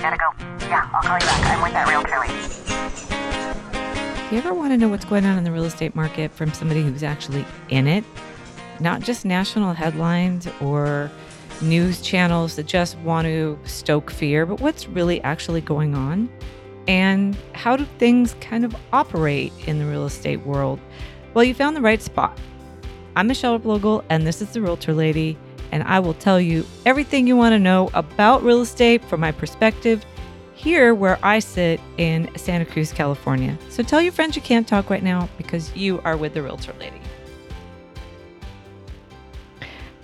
Gotta go. Yeah, I'll call you back. I'm with that lady. Do you ever want to know what's going on in the real estate market from somebody who's actually in it? Not just national headlines or news channels that just want to stoke fear, but what's really actually going on? And how do things kind of operate in the real estate world? Well, you found the right spot. I'm Michelle Replogle, and this is the Realtor Lady, and I will tell you everything you want to know about real estate from my perspective here where I sit in Santa Cruz, California. So tell your friends you can't talk right now because you are with the Realtor Lady.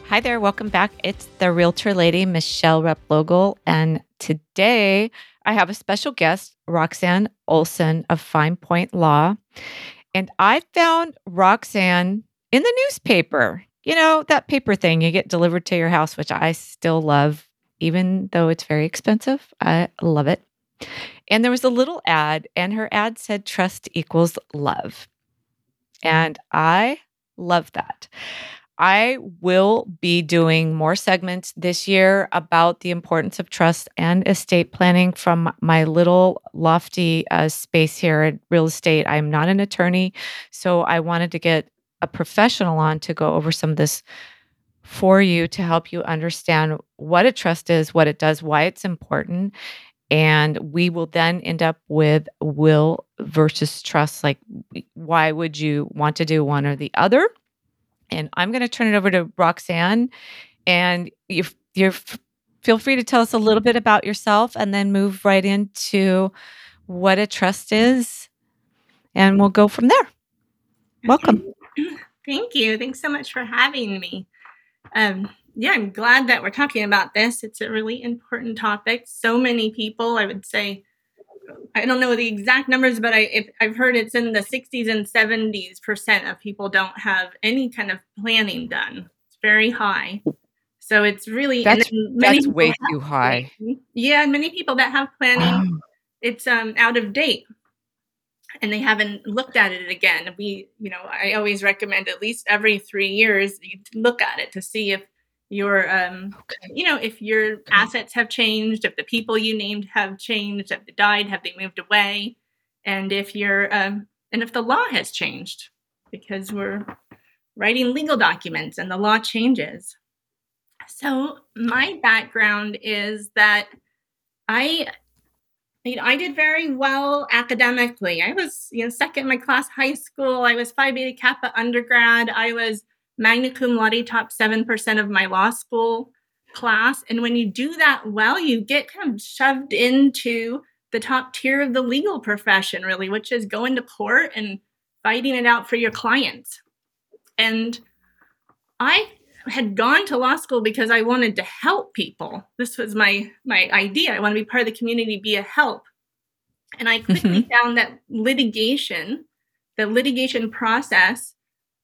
Hi there, welcome back. It's the Realtor Lady, Michelle Replogle, and today I have a special guest, Roxanne Olson of Fine Point Law. And I found Roxanne in the newspaper. You know, that paper thing you get delivered to your house, which I still love, even though it's very expensive. I love it. And there was a little ad, and her ad said trust equals love. And I love that. I will be doing more segments this year about the importance of trust and estate planning from my little lofty uh, space here at real estate. I'm not an attorney, so I wanted to get a professional on to go over some of this for you to help you understand what a trust is, what it does, why it's important. And we will then end up with will versus trust. Like, why would you want to do one or the other? And I'm going to turn it over to Roxanne. And you, you're feel free to tell us a little bit about yourself and then move right into what a trust is. And we'll go from there. Welcome. Thank you. Thanks so much for having me. Um, yeah, I'm glad that we're talking about this. It's a really important topic. So many people, I would say, I don't know the exact numbers, but I I've heard it's in the 60s and 70s percent of people don't have any kind of planning done. It's very high. So it's really that's, that's way too high. Planning. Yeah, many people that have planning, it's um out of date, and they haven't looked at it again. We, you know, I always recommend at least every three years you look at it to see if your um okay. you know if your assets have changed if the people you named have changed have they died have they moved away and if you're um and if the law has changed because we're writing legal documents and the law changes so my background is that i I did very well academically. I was, you know, second in my class high school. I was Phi Beta Kappa undergrad. I was magna cum laude top 7% of my law school class. And when you do that well, you get kind of shoved into the top tier of the legal profession, really, which is going to court and fighting it out for your clients. And I had gone to law school because I wanted to help people. This was my my idea. I want to be part of the community, be a help. And I quickly mm-hmm. found that litigation, the litigation process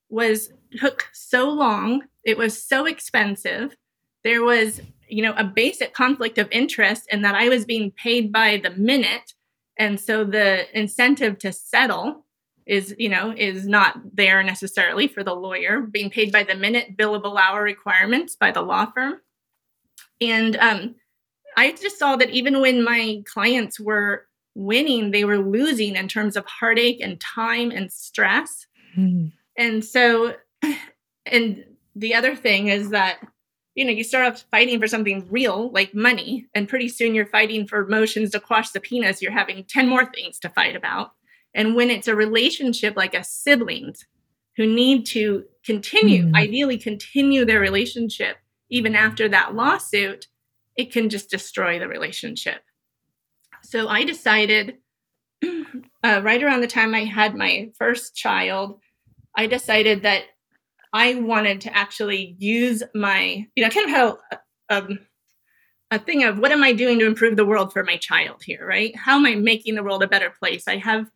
was took so long. It was so expensive. There was, you know, a basic conflict of interest in that I was being paid by the minute. And so the incentive to settle is, you know, is not there necessarily for the lawyer, being paid by the minute billable hour requirements by the law firm. And um, I just saw that even when my clients were winning, they were losing in terms of heartache and time and stress. Mm. And so and the other thing is that you know you start off fighting for something real like money and pretty soon you're fighting for motions to quash subpoenas you're having 10 more things to fight about and when it's a relationship like a siblings who need to continue mm. ideally continue their relationship even after that lawsuit it can just destroy the relationship so i decided uh, right around the time i had my first child i decided that I wanted to actually use my, you know, kind of had a, a, a thing of what am I doing to improve the world for my child here, right? How am I making the world a better place? I have,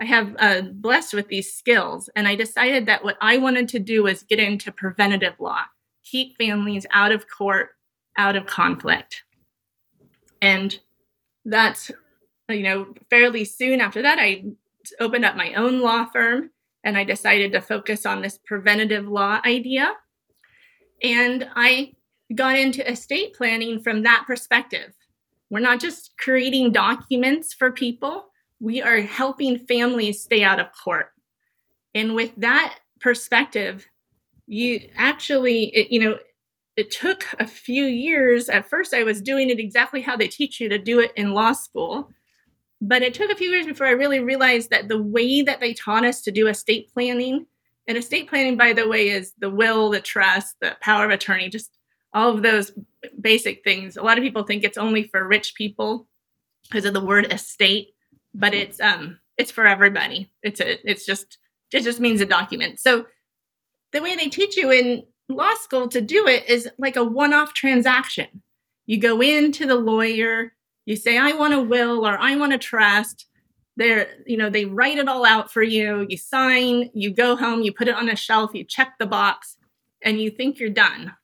I have uh, blessed with these skills, and I decided that what I wanted to do was get into preventative law, keep families out of court, out of conflict, and that's, you know, fairly soon after that, I opened up my own law firm and I decided to focus on this preventative law idea. And I got into estate planning from that perspective. We're not just creating documents for people, we are helping families stay out of court. And with that perspective, you actually, it, you know, it took a few years. At first, I was doing it exactly how they teach you to do it in law school. But it took a few years before I really realized that the way that they taught us to do estate planning, and estate planning, by the way, is the will, the trust, the power of attorney, just all of those basic things. A lot of people think it's only for rich people because of the word estate, but it's um it's for everybody. It's a it's just it just means a document. So the way they teach you in law school to do it is like a one-off transaction. You go into the lawyer, you say I want a will or I want a trust. They're, you know, they write it all out for you. You sign, you go home, you put it on a shelf, you check the box, and you think you're done.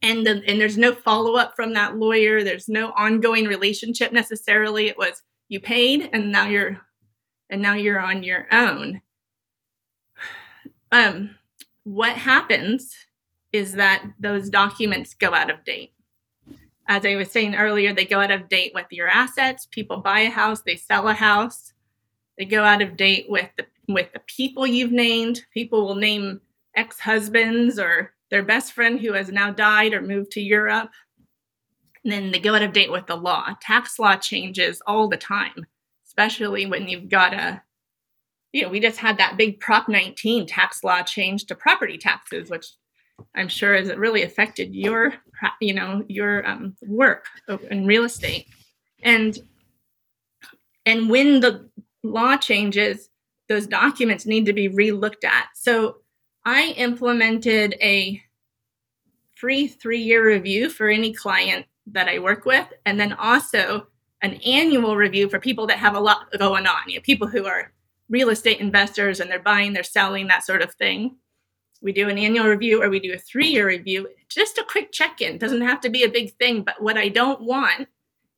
And the, and there's no follow up from that lawyer. There's no ongoing relationship necessarily. It was you paid, and now you're and now you're on your own. Um, what happens is that those documents go out of date. As I was saying earlier, they go out of date with your assets. People buy a house, they sell a house. They go out of date with the with the people you've named. People will name ex-husbands or their best friend who has now died or moved to Europe. Then they go out of date with the law. Tax law changes all the time, especially when you've got a you know, we just had that big Prop 19 tax law change to property taxes, which I'm sure has really affected your, you know, your um, work in real estate. And and when the law changes, those documents need to be re-looked at. So I implemented a free three-year review for any client that I work with, and then also an annual review for people that have a lot going on. You know, people who are real estate investors and they're buying, they're selling, that sort of thing. We do an annual review or we do a three year review. Just a quick check in. Doesn't have to be a big thing. But what I don't want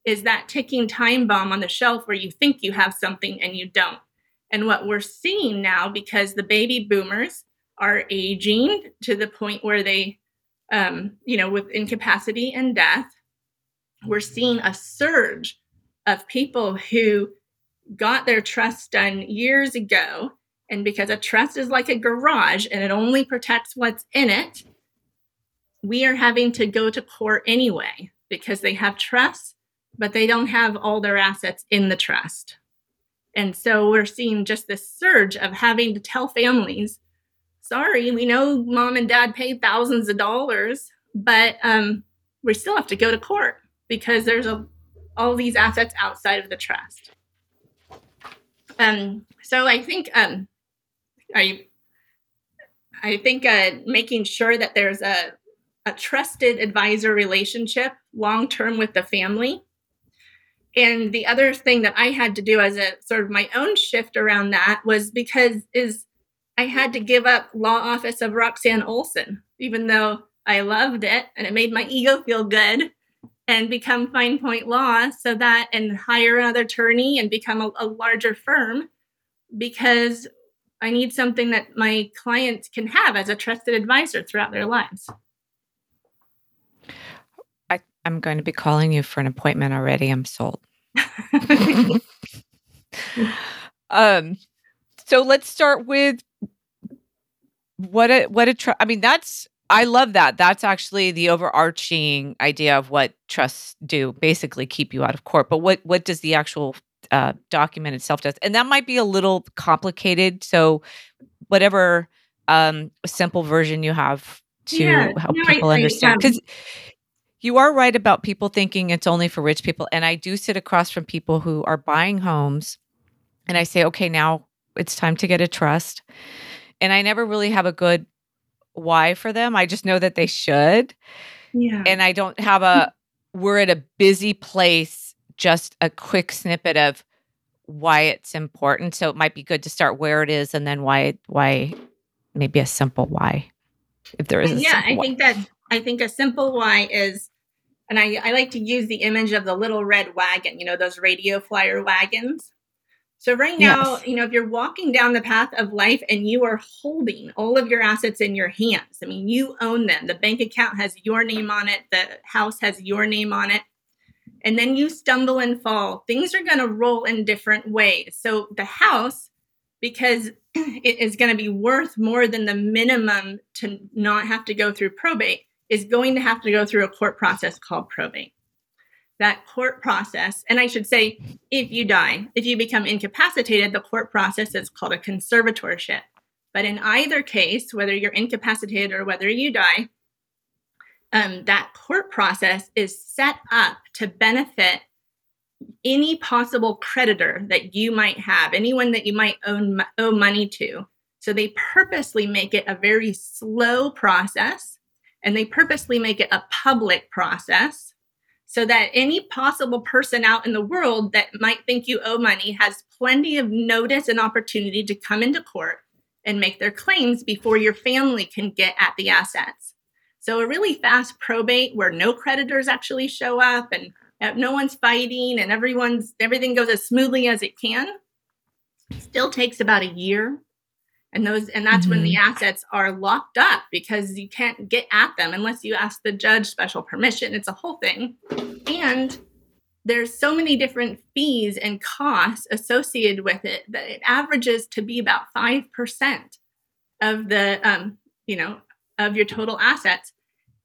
is that ticking time bomb on the shelf where you think you have something and you don't. And what we're seeing now, because the baby boomers are aging to the point where they, um, you know, with incapacity and death, we're seeing a surge of people who got their trust done years ago. And because a trust is like a garage and it only protects what's in it, we are having to go to court anyway because they have trust, but they don't have all their assets in the trust. And so we're seeing just this surge of having to tell families, sorry, we know mom and dad paid thousands of dollars, but um, we still have to go to court because there's a, all these assets outside of the trust. Um, so I think um, I I think uh, making sure that there's a a trusted advisor relationship long term with the family. And the other thing that I had to do as a sort of my own shift around that was because is I had to give up law office of Roxanne Olson, even though I loved it and it made my ego feel good and become Fine Point Law so that and hire another attorney and become a, a larger firm because I need something that my clients can have as a trusted advisor throughout their lives. I, I'm going to be calling you for an appointment already. I'm sold. um, so let's start with what a what a tr- I mean that's I love that. That's actually the overarching idea of what trusts do. Basically, keep you out of court. But what what does the actual uh, document itself does? And that might be a little complicated. So, whatever um, simple version you have to yeah, help no, people I, understand, because you are right about people thinking it's only for rich people. And I do sit across from people who are buying homes, and I say, okay, now it's time to get a trust. And I never really have a good why for them. I just know that they should. Yeah. And I don't have a hmm. we're at a busy place, just a quick snippet of why it's important. So it might be good to start where it is and then why why maybe a simple why. If there is Yeah, I why. think that I think a simple why is and I, I like to use the image of the little red wagon, you know, those radio flyer wagons. So right now, yes. you know, if you're walking down the path of life and you are holding all of your assets in your hands, I mean, you own them. The bank account has your name on it, the house has your name on it. and then you stumble and fall, things are going to roll in different ways. So the house, because it is going to be worth more than the minimum to not have to go through probate, is going to have to go through a court process called probate. That court process, and I should say, if you die, if you become incapacitated, the court process is called a conservatorship. But in either case, whether you're incapacitated or whether you die, um, that court process is set up to benefit any possible creditor that you might have, anyone that you might own, owe money to. So they purposely make it a very slow process and they purposely make it a public process so that any possible person out in the world that might think you owe money has plenty of notice and opportunity to come into court and make their claims before your family can get at the assets. So a really fast probate where no creditors actually show up and uh, no one's fighting and everyone's everything goes as smoothly as it can still takes about a year and those and that's mm-hmm. when the mm-hmm. assets are locked up because you can't get at them unless you ask the judge special permission it's a whole thing and there's so many different fees and costs associated with it that it averages to be about 5% of the um, you know of your total assets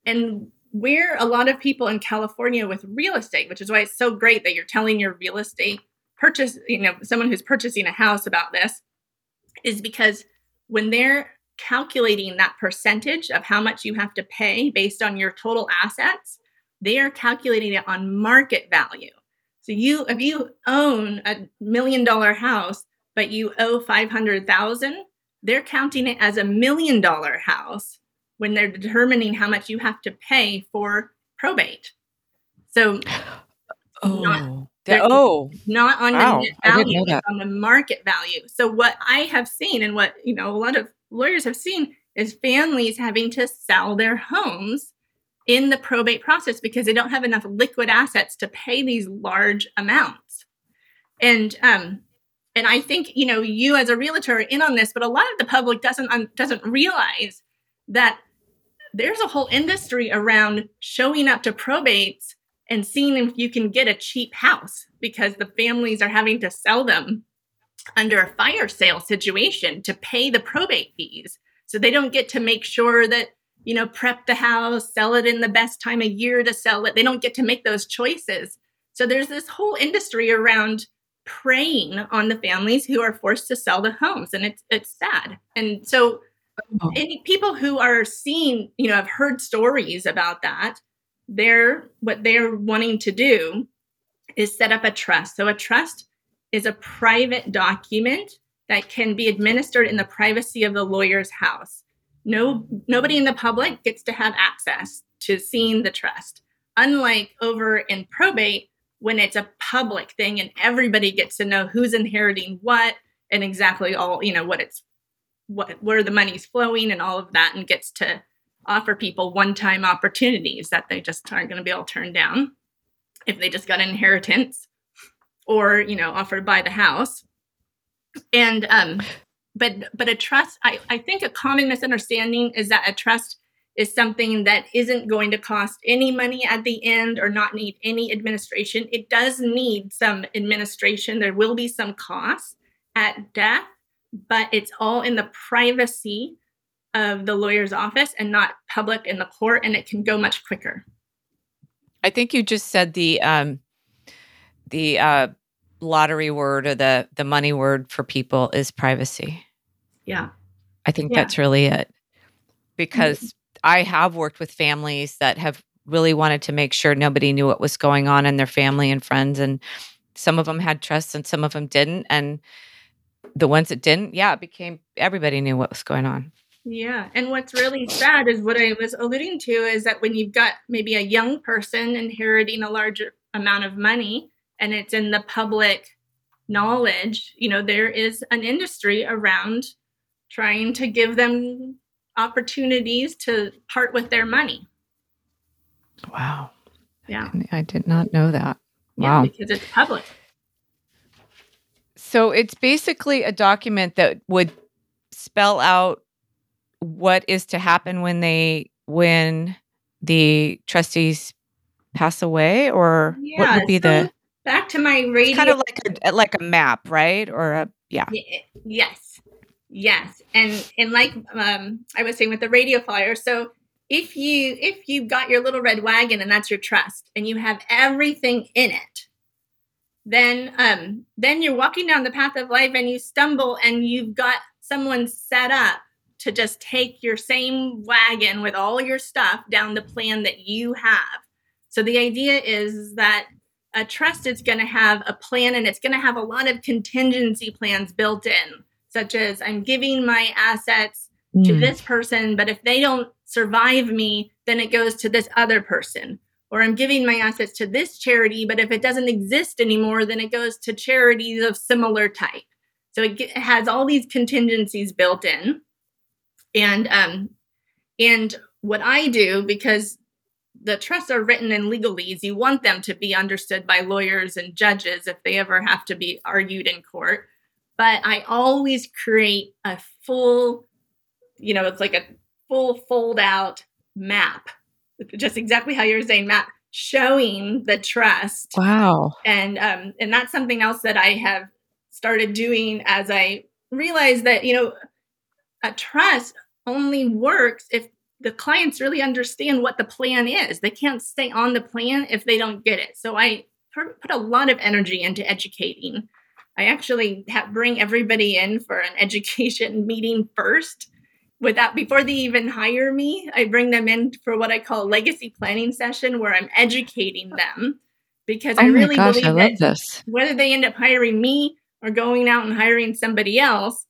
and we're a lot of people in california with real estate which is why it's so great that you're telling your real estate purchase you know someone who's purchasing a house about this is because when they're calculating that percentage of how much you have to pay based on your total assets they are calculating it on market value. So you if you own a million dollar house but you owe 500,000 they're counting it as a million dollar house when they're determining how much you have to pay for probate. So oh. not, oh not on wow. the value on the market value so what i have seen and what you know a lot of lawyers have seen is families having to sell their homes in the probate process because they don't have enough liquid assets to pay these large amounts. And um, and I think you know you as a realtor are in on this, but a lot of the public doesn't um, doesn't realize that there's a whole industry around showing up to probates and seeing if you can get a cheap house because the families are having to sell them under a fire sale situation to pay the probate fees. So they don't get to make sure that you know, prep the house, sell it in the best time of year to sell it. They don't get to make those choices. So there's this whole industry around preying on the families who are forced to sell the homes, and it's it's sad. And so, oh. any people who are seeing, you know, have heard stories about that. They're what they're wanting to do is set up a trust. So a trust is a private document that can be administered in the privacy of the lawyer's house no nobody in the public gets to have access to seeing the trust unlike over in probate when it's a public thing and everybody gets to know who's inheriting what and exactly all you know what it's what where the money's flowing and all of that and gets to offer people one-time opportunities that they just aren't going to be able to turn down if they just got an inheritance or you know offer to buy the house. And um but but a trust I, I think a common misunderstanding is that a trust is something that isn't going to cost any money at the end or not need any administration. It does need some administration. There will be some costs at death but it's all in the privacy of the lawyer's office and not public in the court and it can go much quicker i think you just said the um the uh lottery word or the the money word for people is privacy yeah. I think yeah. that's really it. Because mm-hmm. I have worked with families that have really wanted to make sure nobody knew what was going on in their family and friends. And some of them had trust and some of them didn't. And the ones that didn't, yeah, it became everybody knew what was going on. Yeah. And what's really sad is what I was alluding to is that when you've got maybe a young person inheriting a large amount of money and it's in the public knowledge, you know, there is an industry around trying to give them opportunities to part with their money. Wow. Yeah. I did not know that. Wow. Yeah, because it's public. So it's basically a document that would spell out what is to happen when they when the trustees pass away, or Yeah. what would be so the back to my radio. kind of like a like a map, right? Or a yeah. Yes, yes, and and like um, I was saying with the radio flyer. So if you if you've got your little red wagon and that's your trust, and you have everything in it, then um, then you're walking down the path of life and you stumble and you've got someone set up to just take your same wagon with all your stuff down the plan that you have. So the idea is that a trust is going to have a plan and it's going to have a lot of contingency plans built in, such as I'm giving my assets to Mm. this person, but if they don't survive me, then it goes to this other person. Or I'm giving my assets to this charity, but if it doesn't exist anymore, then it goes to charities of similar type. So it, it has all these contingencies built in. And um, and what I do because the trusts are written in legalese, you want them to be understood by lawyers and judges if they ever have to be argued in court. But I always create a full, you know, it's like a full fold out map, just exactly how you're saying map, showing the trust Wow. and um, and that's something else that I have started doing as I realized that you know a trust only works if the clients really understand what the plan is. They can't stay on the plan if they don't get it. So I put a lot of energy into educating. I actually have, bring everybody in for an education meeting first. Without before they even hire me, I bring them in for what I call legacy planning session, where I'm educating them because Oh I really gosh, believe I that this. whether they end up hiring me or going out and hiring somebody else,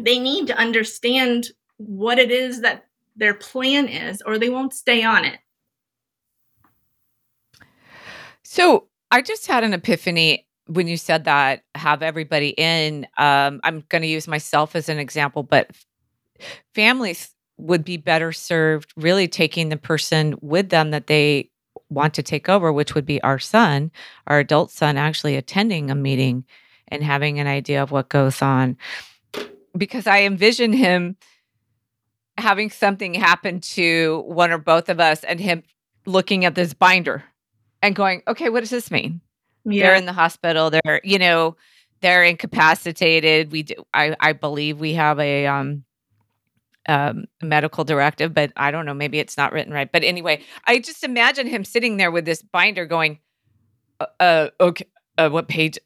they need to understand what it is that their plan is, or they won't stay on it. So I just had an epiphany when you said that. Have everybody in. Um, I'm going to use myself as an example, but families would be better served really taking the person with them that they want to take over, which would be our son, our adult son, actually attending a meeting and having an idea of what goes on. Because I envision him having something happen to one or both of us and him looking at this binder and going, okay, what does this mean? They're in the hospital. They're, you know, they're incapacitated. We do, I, I believe we have a um, um, medical directive, but I don't know. Maybe it's not written right. But anyway, I just imagine him sitting there with this binder going, uh, uh okay, uh, what page?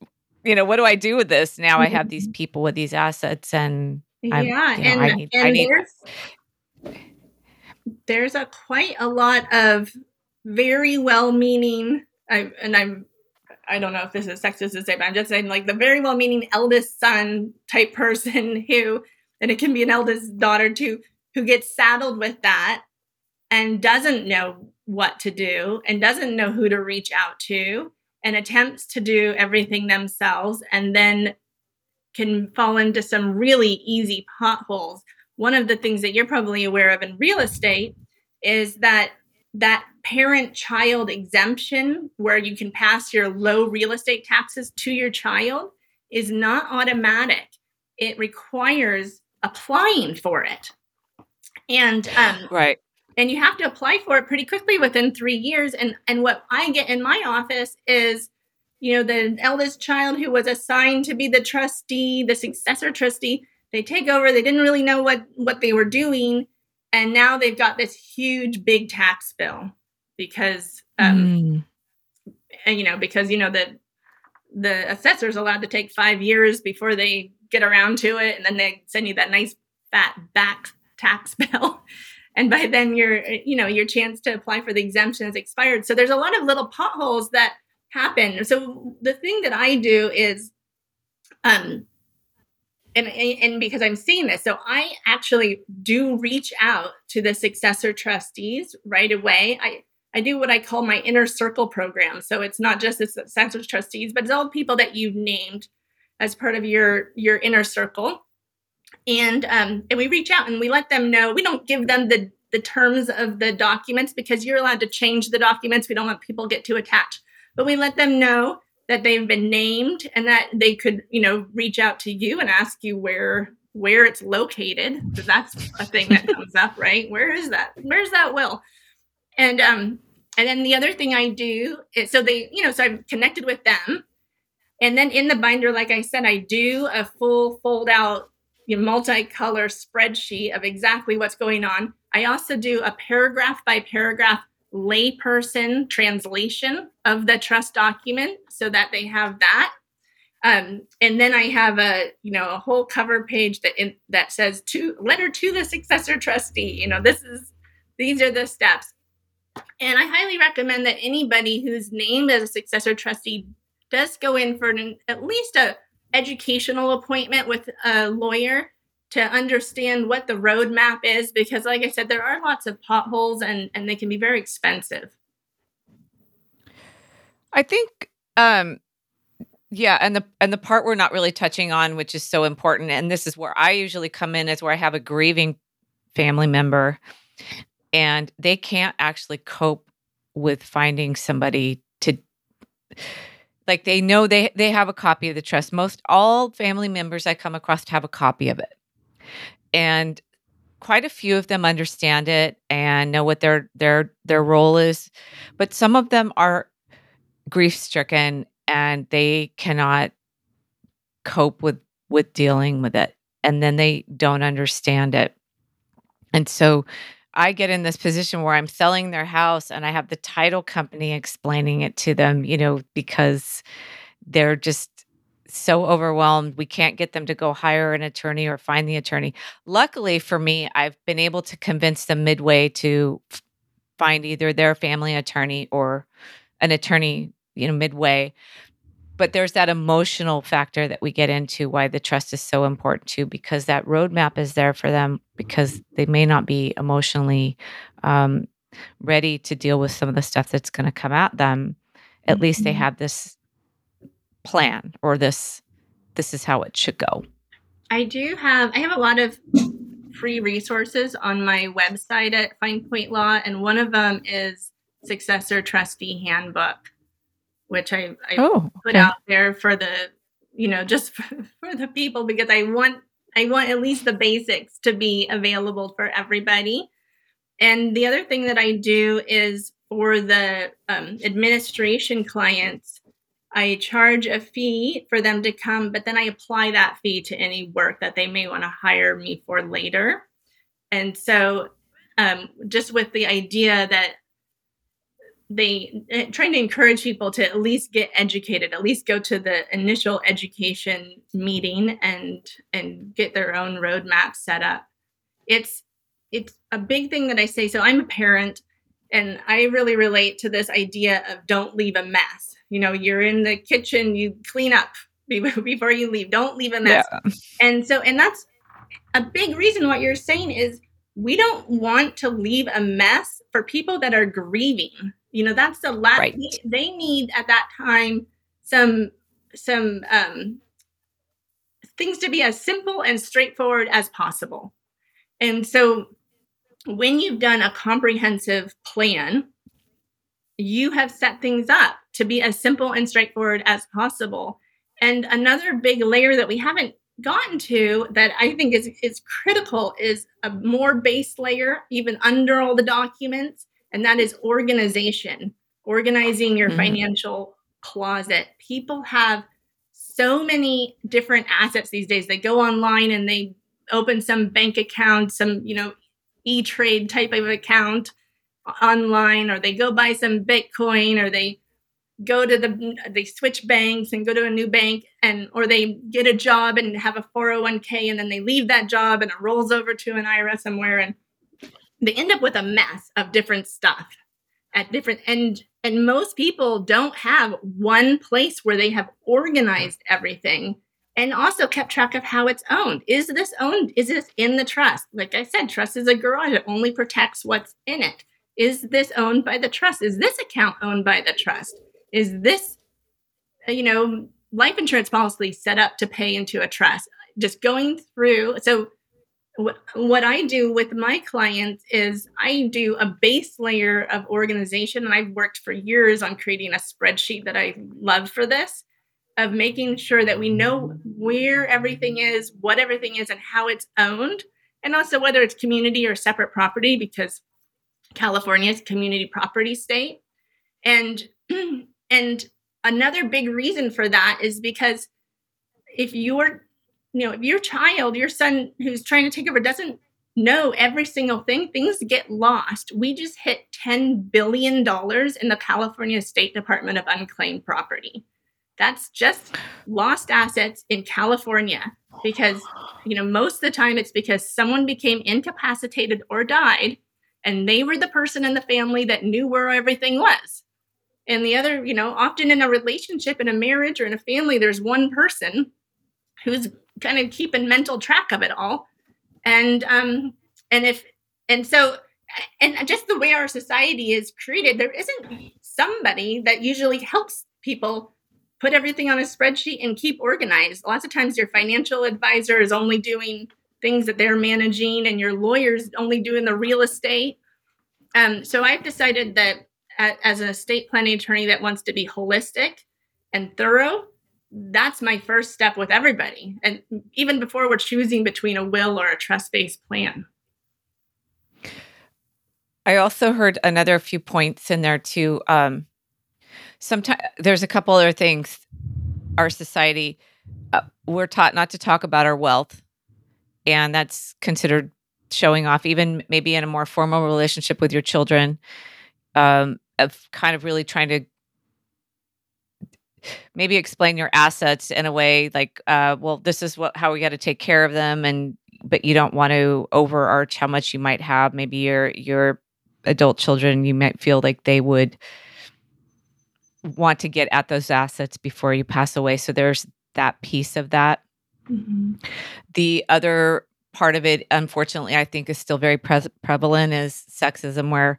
You know, what do I do with this? Now I have these people with these assets and I'm- yeah, you know, and, I need- I need- there's a quite a lot of very well-meaning. I, and I'm I don't know if this is sexist to say, but I'm just saying like the very well-meaning eldest son type person who, and it can be an eldest daughter too, who gets saddled with that and doesn't know what to do and doesn't know who to reach out to and attempts to do everything themselves and then can fall into some really easy potholes. One of the things that you're probably aware of in real estate is that that parent child exemption where you can pass your low real estate taxes to your child is not automatic. It requires applying for it. And um, right. and you have to apply for it pretty quickly within three years. And and what I get in my office is, you know, the eldest child who was assigned to be the trustee, the successor trustee, they take over. They didn't really know what what they were doing, and now they've got this huge big tax bill because, um, Mm. and, you know, because you know the the assessor's allowed to take five years before they get around to it, and then they send you that nice fat back tax bill and by then your you know your chance to apply for the exemption has expired so there's a lot of little potholes that happen so the thing that i do is um and and because i'm seeing this so i actually do reach out to the successor trustees right away. I i do what i call my inner circle program. So it's not just the successor trustees but it's all people that you've named as part of your your inner circle. And um, and we reach out and we let them know. We don't give them the the terms of the documents because you're allowed to change the documents. We don't want people get too attached but we let them know that they've been named and that they could you know reach out to you and ask you where where it's located because that's a thing that comes up right where is that where's that will and um And then the other thing I do is so they, you know, so I'm connected with them. And then in the binder, like I said, I do a full fold out you know, multicolor spreadsheet of exactly what's going on. I also do a paragraph by paragraph layperson translation of the trust document so that they have that. Um, and then I have a you know a whole cover page that in, that says to letter to the successor trustee. You know this is these are the steps. And I highly recommend that anybody who's named as a successor trustee does go in for an, at least a educational appointment with a lawyer to understand what the roadmap is because like i said there are lots of potholes and and they can be very expensive. I think um yeah and the and the part we're not really touching on which is so important and this is where i usually come in is where i have a grieving family member and they can't actually cope with finding somebody to like they know they they have a copy of the trust. Most all family members i come across have a copy of it and quite a few of them understand it and know what their their their role is but some of them are grief stricken and they cannot cope with with dealing with it and then they don't understand it. And so I get in this position where I'm selling their house and I have the title company explaining it to them, you know, because they're just so overwhelmed. We can't get them to go hire an attorney or find the attorney. Luckily for me, I've been able to convince them midway to find either their family attorney or an attorney, you know, midway. But there's that emotional factor that we get into why the trust is so important too, because that roadmap is there for them because they may not be emotionally um, ready to deal with some of the stuff that's going to come at them. At mm-hmm. least they mm-hmm. have this plan or this this is how it should go i do have i have a lot of free resources on my website at fine point law and one of them is successor trustee handbook which i, I oh, put okay. out there for the you know just for, for the people because i want i want at least the basics to be available for everybody and the other thing that i do is for the um, administration clients I charge a fee for them to come, but then I apply that fee to any work that they may want to hire me for later. And so, um, just with the idea that they uh, trying to encourage people to at least get educated, at least go to the initial education meeting and and get their own roadmap set up. It's it's a big thing that I say. So I'm a parent, and I really relate to this idea of don't leave a mess you know you're in the kitchen you clean up before you leave. Don't leave a mess. Yeah. and so and that's a big reason what you're saying is we don't want to leave a mess for people that are grieving. You know that's the last right. they need at that time some some um things to be as simple and straightforward as possible. And so when you've done a comprehensive plan you have set things up to be as simple and straightforward as possible. And another big layer that we haven't gotten to that I think is, is critical is a more base layer, even under all the documents, and that is organization, organizing your mm-hmm. financial closet. People have so many different assets these days. They go online and they open some bank account, some, you know, E Trade type of account online, or they go buy some Bitcoin, or they go to the they switch banks and go to a new bank and or they get a job and have a 401k and then they leave that job and it rolls over to an IRA somewhere and they end up with a mess of different stuff at different and and most people don't have one place where they have organized everything and also kept track of how it's owned. Is this owned? Is this in the trust? Like I said, trust is a garage. It only protects what's in it. Is this owned by the trust? Is this account owned by the trust? Is this you know life insurance policy set up to pay into a trust? Just going through so what i do with my clients is i do a base layer of organization and i've worked for years on creating a spreadsheet that i love for this of making sure that we know where everything is what everything is and how it's owned and also whether it's community or separate property because california is community property state. And and another big reason for that is because if your you know if your child your son who's trying to take over doesn't know every single thing things get lost. We just hit 10 billion dollars in the california state department of unclaimed property. That's just lost assets in california because you know most of the time it's because someone became incapacitated or died and they were the person in the family that knew where everything was and the other you know often in a relationship in a marriage or in a family there's one person who's kind of keeping mental track of it all. And um and if and so and just the way our society is created there isn't somebody that usually helps people put everything on a spreadsheet and keep organized. Lots of times your financial advisor is only doing things that they're managing and your lawyer's only doing the real estate. Um, so i've decided that as an estate planning attorney that wants to be holistic and thorough that's my first step with everybody. And even before we're choosing between a will or a trust-based plan. I also heard another few points in there too. Um sometimes there's a couple other things. Our society uh, we're taught not to talk about our wealth and that's considered showing off even maybe in a more formal relationship with your children. Um, of kind of really trying to maybe explain your assets in a way like uh, well this is what how we got to take care of them and but you don't want to overarch how much you might have. Maybe your your adult children you might feel like they would want to get at those assets before you pass away. So there's that piece of that. Mm-hmm. the other part of it unfortunately i think is still very pre- prevalent is sexism where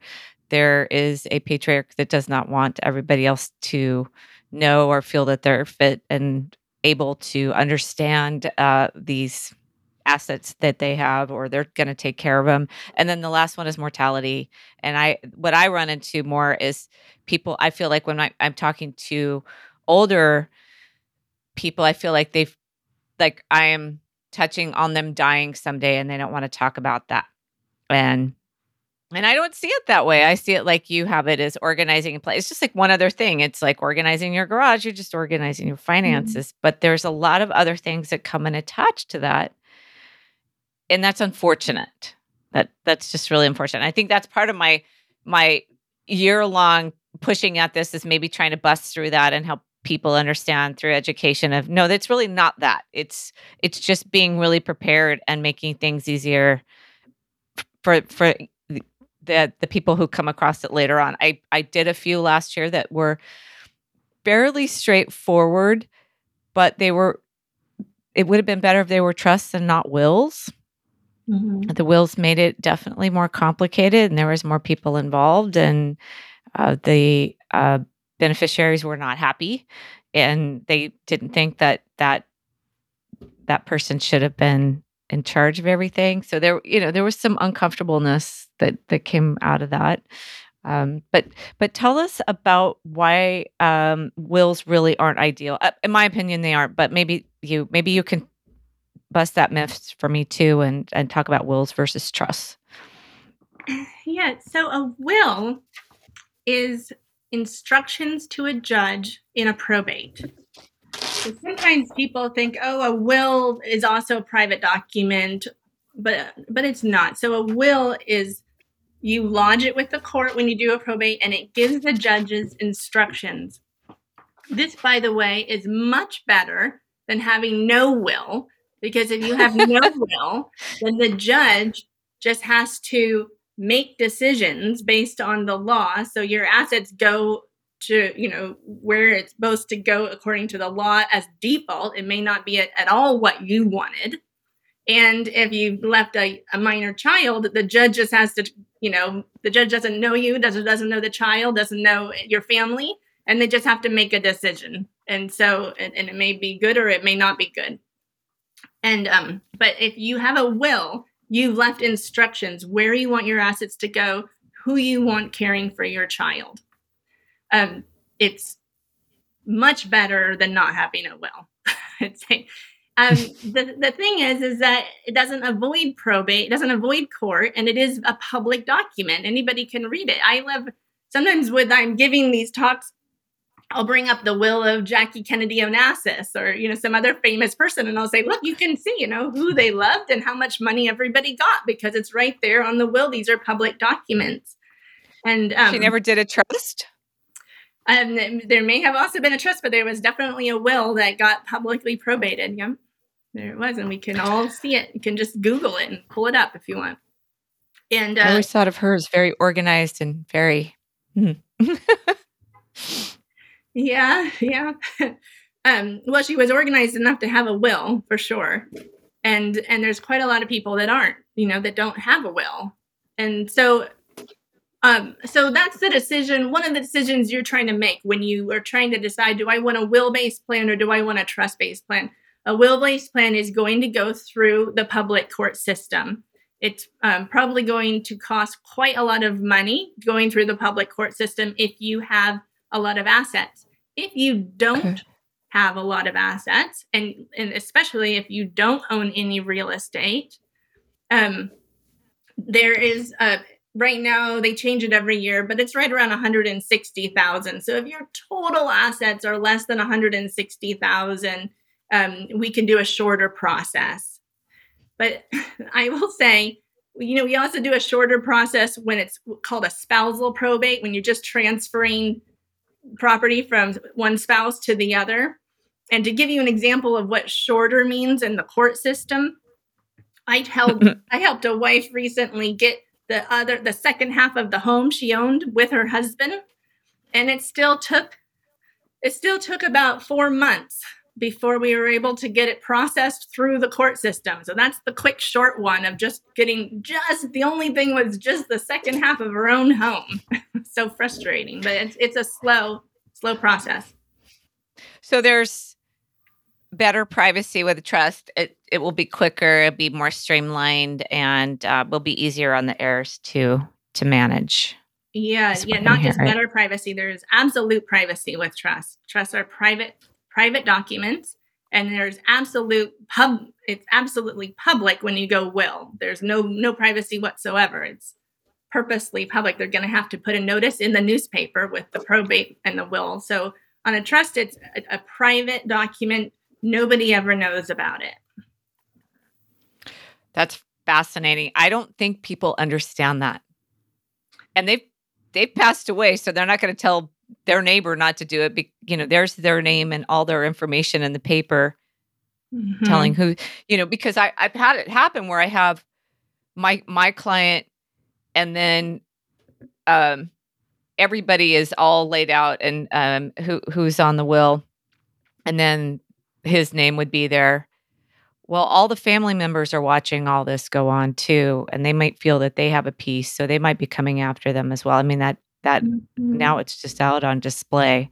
there is a patriarch that does not want everybody else to know or feel that they're fit and able to understand uh, these assets that they have or they're going to take care of them and then the last one is mortality. And i what i run into more is people i feel like when I, i'm talking to older people i feel like they've like i am touching on them dying someday and they don't want to talk about that. And and I don't see it that way. I see it like you have it as organizing a place. It's just like one other thing. It's like organizing your garage. You're just organizing your mm-hmm. finances. Mm-hmm. But there's a lot of other things that come and attach to that. And that's unfortunate. That that's just really unfortunate. I think that's part of my my year long pushing at this is maybe trying to bust through that and help people understand through education of no, that's really not that. It's it's just being really prepared and making things easier for for the the people who come across it later on. I I did a few last year that were fairly straightforward, but they were it would have been better if they were trusts and not wills. Mm-hmm. The wills made it definitely more complicated, and there was more people involved, and uh, the uh, beneficiaries were not happy, and they didn't think that that that person should have been in charge of everything. So there, you know, there was some uncomfortableness that that came out of that. Um, but but tell us about why um, wills really aren't ideal. Uh, in my opinion, they aren't. But maybe you maybe you can bust that myth for me too, and and talk about wills versus trusts. Yeah. So a will is instructions to a judge in a probate sometimes people think, oh, a will is also a private document, but but it's not. So a will is you lodge it with the court when you do a probate, and it gives the judges instructions. This, by the way, is much better than having no will because if you have no will, then the judge just has to make decisions based on the law. So your assets go to you know where it's supposed to go according to the law as default. It may not be at, at all what you wanted. And if you left a, a minor child the judge just has to you know the judge doesn't know you doesn't doesn't know the child doesn't know your family and they just have to make a decision. And so and, and it may be good or it may not be good. And um but if you have a will you've left instructions where you want your assets to go who you want caring for your child um, it's much better than not having a will. um, the, the thing is, is that it doesn't avoid probate, it doesn't avoid court, and it is a public document. Anybody can read it. I love sometimes when I'm giving these talks, I'll bring up the will of Jackie Kennedy Onassis or you know some other famous person, and I'll say, look, you can see you know who they loved and how much money everybody got because it's right there on the will. These are public documents. And um, she never did a trust. Um, there may have also been a trust, but there was definitely a will that got publicly probated. Yeah, there it was, and we can all see it. You can just Google it and pull it up if you want. And uh, I always thought of her as very organized and very. Hmm. yeah, yeah. um, well, she was organized enough to have a will for sure, and and there's quite a lot of people that aren't, you know, that don't have a will, and so um, so that's the decision. One of the decisions you're trying to make when you are trying to decide: Do I want a will-based plan or do I want a trust-based plan? A will-based plan is going to go through the public court system. It's um, probably going to cost quite a lot of money going through the public court system if you have a lot of assets. If you don't okay. have a lot of assets, and, and especially if you don't own any real estate, um, there is a right now they change it every year but it's right around 160000 so if your total assets are less than 160000 um, we can do a shorter process. But i will say you know we also do a shorter process when it's called a spousal probate when you're just transferring property from one spouse to the other. And to give you an example of what shorter means in the court system i helped i helped a wife recently get the other the second half of the home she owned with her husband and it still took it still took about 4 months before we were able to get it processed through the court system. So that's the quick short one of just getting just the only thing was just the second half of her own home. so frustrating, but it's it's a slow slow process. So there's better privacy with trust. It it will be quicker, it'll be more streamlined, and uh, will be easier on the heirs to to manage. Yeah, yeah, not just better privacy. There's absolute privacy with trust. Trusts are private private documents, and there's absolute pub. It's absolutely public when you go will. There's no no privacy whatsoever. It's purposely public. They're going to have to put a notice in the newspaper with the probate and the will. So on a trust, it's a, a private document Nobody ever knows about it. That's fascinating. I don't think people understand that. And they've they've passed away, so they're not going to tell their neighbor not to do it. Be, you know, there's their name and all their information in the paper, mm-hmm. telling who you know. Because I I've had it happen where I have my my client, and then um everybody is all laid out and um who who's on the will, and then his name would be there. Well, all the family members are watching all this go on too, and they might feel that they have a piece, so they might be coming after them as well. I mean that that mm-hmm. now it's just out on display,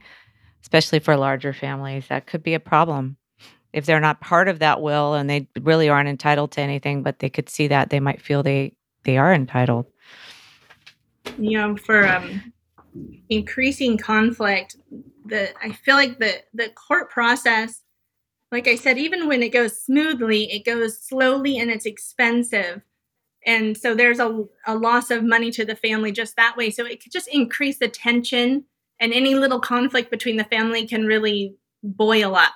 especially for larger families. That could be a problem if they're not part of that will and they really aren't entitled to anything, but they could see that they might feel they they are entitled. You know, for um, increasing conflict, the I feel like the the court process like I said, even when it goes smoothly, it goes slowly and it's expensive. And so there's a, a loss of money to the family just that way. So it could just increase the tension, and any little conflict between the family can really boil up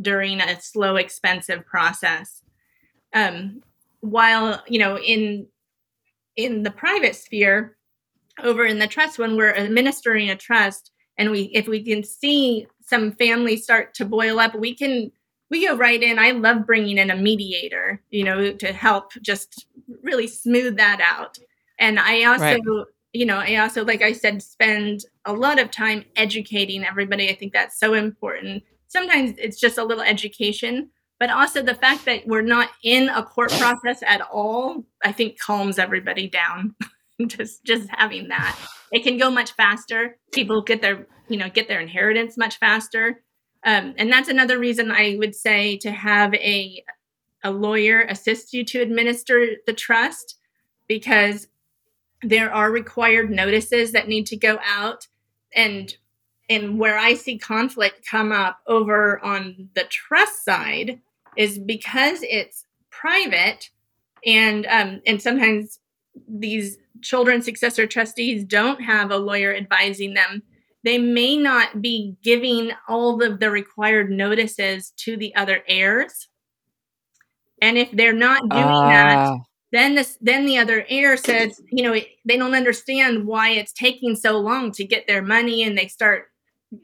during a slow, expensive process. Um, while you know, in in the private sphere, over in the trust, when we're administering a trust, and we if we can see some families start to boil up, we can we go right in. I love bringing in a mediator, you know, to help just really smooth that out. And I also, right. you know, I also, like I said, spend a lot of time educating everybody. I think that's so important. Sometimes it's just a little education, but also the fact that we're not in a court process at all, I think calms everybody down. just just having that. It can go much faster. People get their you know get their inheritance much faster um, and that's another reason i would say to have a a lawyer assist you to administer the trust because there are required notices that need to go out and and where i see conflict come up over on the trust side is because it's private and um and sometimes these children successor trustees don't have a lawyer advising them, they may not be giving all of the required notices to the other heirs. And if they're not doing uh. that, then this then the other heir says, you know, they don't understand why it's taking so long to get their money and they start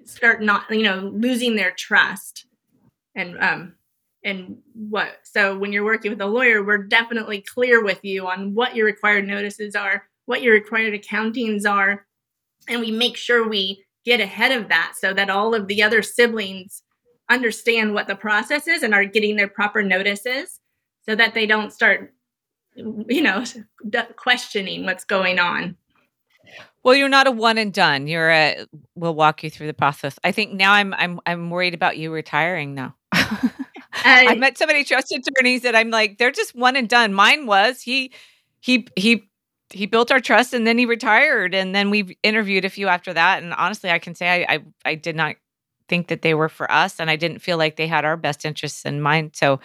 start not, you know, losing their trust. And um and what so when you're working with a lawyer we're definitely clear with you on what your required notices are what your required accountings are and we make sure we get ahead of that so that all of the other siblings understand what the process is and are getting their proper notices so that they don't start you know questioning what's going on. Well you're not a one and done. You're a we'll walk you through the process. I think now i'm i'm i'm worried about you retiring now I, I met so many trust attorneys that I'm like, they're just one and done. Mine was he he he he built our trust and then he retired and then we interviewed a few after that. And honestly i can say I, I, I did not think that they were for us and i didn't feel like they had our best interests in mind. So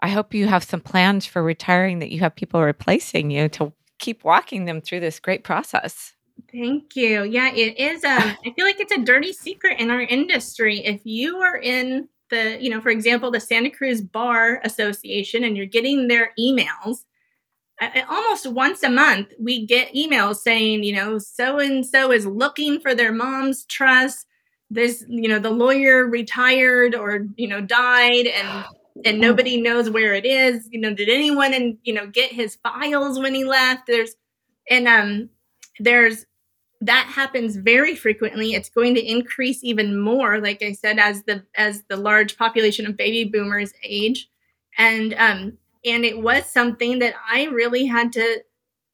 i hope you have some plans for retiring that you have people replacing you to keep walking them through this great process. Thank you. Yeah it is um i feel like it's a dirty secret in our industry. If you are in the, you know, for example, the Santa Cruz Bar Association, and you're getting their emails. Almost once a month, we get emails saying, you know, so and so is looking for their mom's trust. This, you know, the lawyer retired or, you know, died and and nobody knows where it is. You know, did anyone and you know get his files when he left? There's and um there's that happens very frequently it's going to increase even more like i said as the as the large population of baby boomers age and um and it was something that i really had to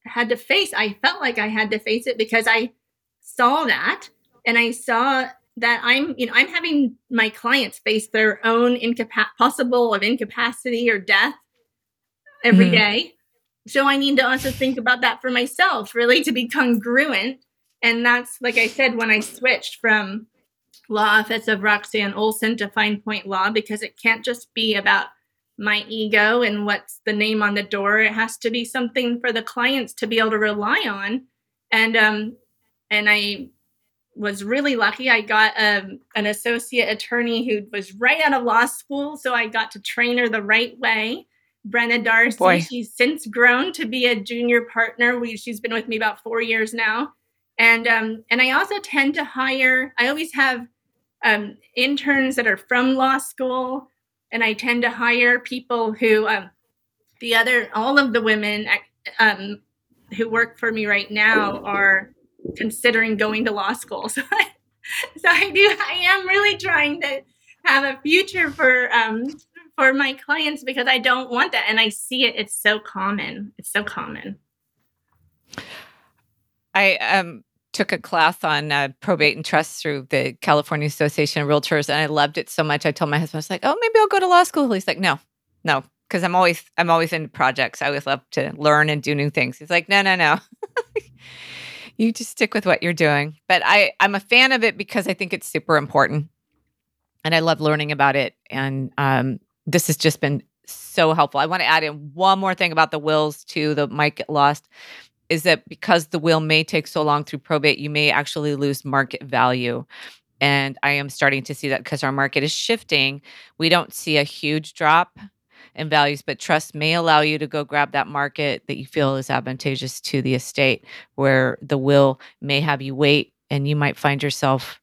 had to face i felt like i had to face it because i saw that and i saw that i'm you know i'm having my clients face their own incapa- possible of incapacity or death every mm-hmm. day. so i need to also think about that for myself really to be congruent and that's like I said when I switched from law office of Roxanne Olson to Fine Point Law because it can't just be about my ego and what's the name on the door. It has to be something for the clients to be able to rely on. And um and I was really lucky. I got um, an associate attorney who was right out of law school, so I got to train her the right way. Brenna Darcy, Boy. she's since grown to be a junior partner. We, she's been with me about four years now, and um, and I also tend to hire. I always have um, interns that are from law school, and I tend to hire people who um, the other all of the women um, who work for me right now are considering going to law school. So I, so I do. I am really trying to have a future for um, for my clients because I don't want that, and I see it. It's so common. It's so common. I um took a class on uh, probate and trust through the California Association of Realtors, and I loved it so much. I told my husband, I was like, "Oh, maybe I'll go to law school." He's like, "No, no," because I'm always I'm always into projects. I always love to learn and do new things. He's like, "No, no, no." you just stick with what you're doing. But I I'm a fan of it because I think it's super important, and I love learning about it. And um, this has just been so helpful. I want to add in one more thing about the wills too. The might get lost is that because the will may take so long through probate, you may actually lose market value. And I am starting to see that because our market is shifting. We don't see a huge drop in values, but trust may allow you to go grab that market that you feel is advantageous to the estate, where the will may have you wait and you might find yourself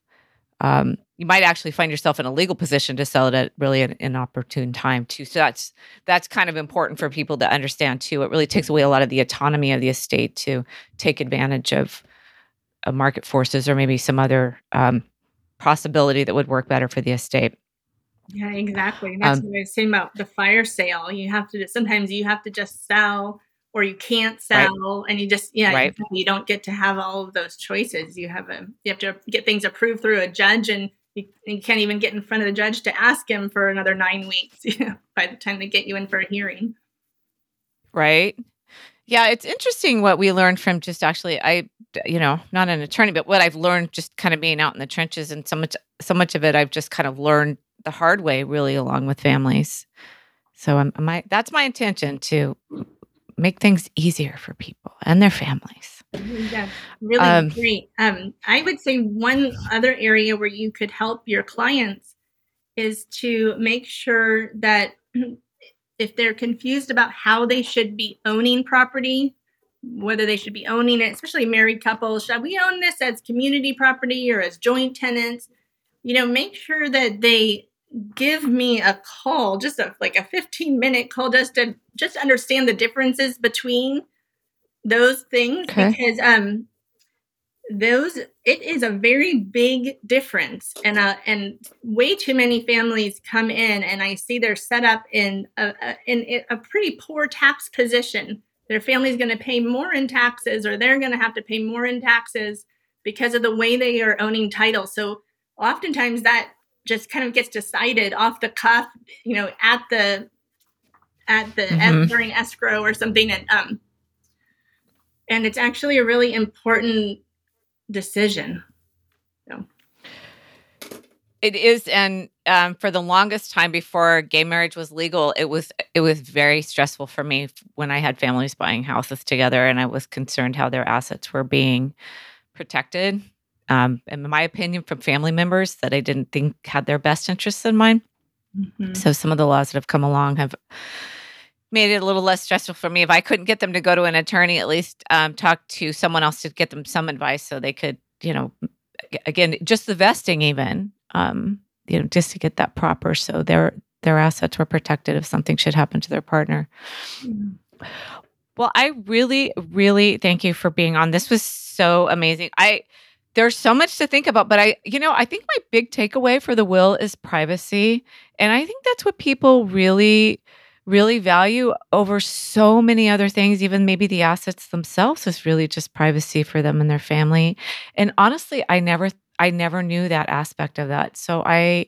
um, you might actually find yourself in a legal position to sell it at really an, an, opportune time too. So that's that's kind of important for people to understand too. It really takes away a lot of the autonomy of the estate to take advantage of, of market forces or maybe some other um, possibility that would work better for the estate. Yeah, exactly. That's um, what I was saying about the fire sale. You have to sometimes you have to just sell or you can't sell right. and you just yeah right. you, you, don't get to have all of those choices you have a you have to get things approved through a judge and you, you can't even get in front of the judge to ask him for another nine weeks you know, by the time they get you in for a hearing right yeah it's interesting what we learned from just actually i you know not an attorney but what i've learned just kind of being out in the trenches and so much so much of it i've just kind of learned the hard way really along with families so I'm, my that's my intention to make things easier for people and their families. Yeah, really Um, great. Um, I would say one other area where you could help your clients is to make sure that if they're confused about how they should be owning property, whether they should be owning it, especially married couples, should we own this as community property or as joint tenants? You know, make sure that they give me a call, just a like a 15 minute call just to just understand the differences between those things Okay. because um those it is a very big difference and uh and way too many families come in and i see they're set up in a, a in a pretty poor tax position their family's going to pay more in taxes or they're going to have to pay more in taxes because of the way they are owning title so oftentimes that just kind of gets decided off the cuff you know at the at the Mhm. during escrow or something and um and it's actually a really important decision It is, and um, for the longest time before gay marriage was legal, it was it was very stressful for me when I had families buying houses together, and I was concerned how their assets were being protected. Um, in my opinion, from family members that I didn't think had their best interests in mind. So some of the laws that have come along have made it a little less stressful for me. If I couldn't get them to go to an attorney, at least um, talk to someone else to get them some advice so they could, you know, again, just the vesting even, um, you know, just to get that proper so their their assets were protected if something should happen to their partner. Well, I really, really thank you for being on. This was so amazing. I there's so much to think about, but I, you know, I think my big takeaway for the will is privacy. And I think that's what people really, really value over so many other things, even maybe the assets themselves is really just privacy for them and their family. And honestly, I never I never knew that aspect of that. So I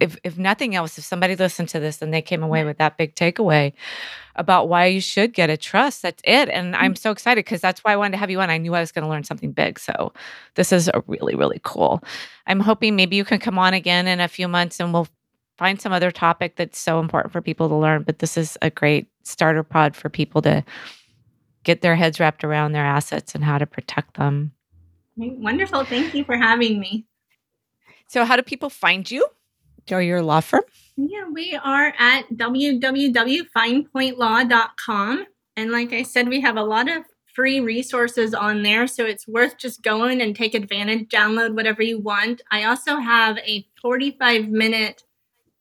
if if nothing else, if somebody listened to this and they came away with that big takeaway about why you should get a trust, that's it. And mm-hmm. I'm so excited because that's why I wanted to have you on. I knew I was going to learn something big. So this is a really, really cool. I'm hoping maybe you can come on again in a few months and we'll find some other topic that's so important for people to learn. But this is a great starter pod for people to get their heads wrapped around their assets and how to protect them. wonderful thank you for having me So, how do people find you or your law firm? Yeah, we are at www.finepointlaw.com. And like I said, we have a lot of free resources on there. So it's worth just going and take advantage, download whatever you want. I also have a 45 minute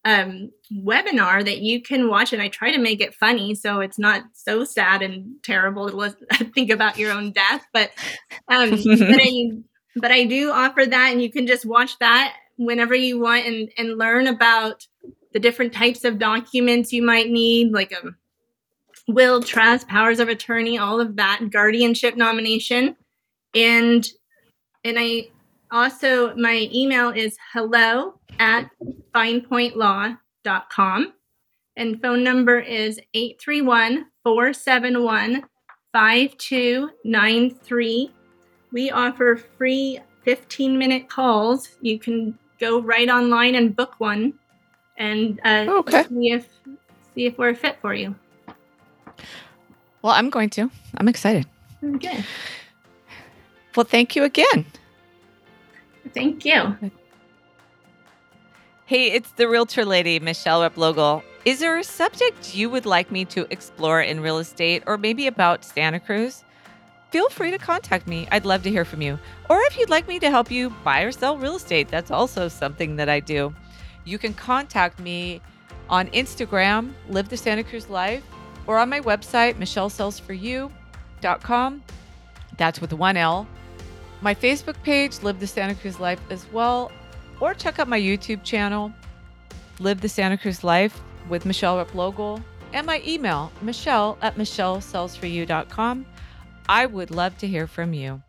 um, webinar that you can watch, and I try to make it funny so it's not so sad and terrible to listen, think about your own death. But um, but I but I do offer that, and you can just watch that whenever you want and and learn about the different types of documents you might need, like a will, trust, powers of attorney, all of that, guardianship nomination, and and I also my email is hello at finepointlaw.com and phone number is 831 471 5293 we offer free 15 minute calls. You can go right online and book one and uh, Okay. see if see if we're fit for you. Well, I'm going to. I'm excited. Okay. Well, thank you again. Thank you. Hey, it's the realtor lady, Michelle Replogle. Is there a subject you would like me to explore in real estate or maybe about Santa Cruz? Feel free to contact me. I'd love to hear from you. Or if you'd like me to help you buy or sell real estate, that's also something that I do. You can contact me on Instagram, Live the Santa Cruz Life, or on my website, michellesellsforyou.com. That's with one L. My Facebook page, Live the Santa Cruz Life, as well or check out my YouTube channel, Live the Santa Cruz Life with Michelle Replogle, and my email, michelle at michellesellsforyou.com. I would love to hear from you.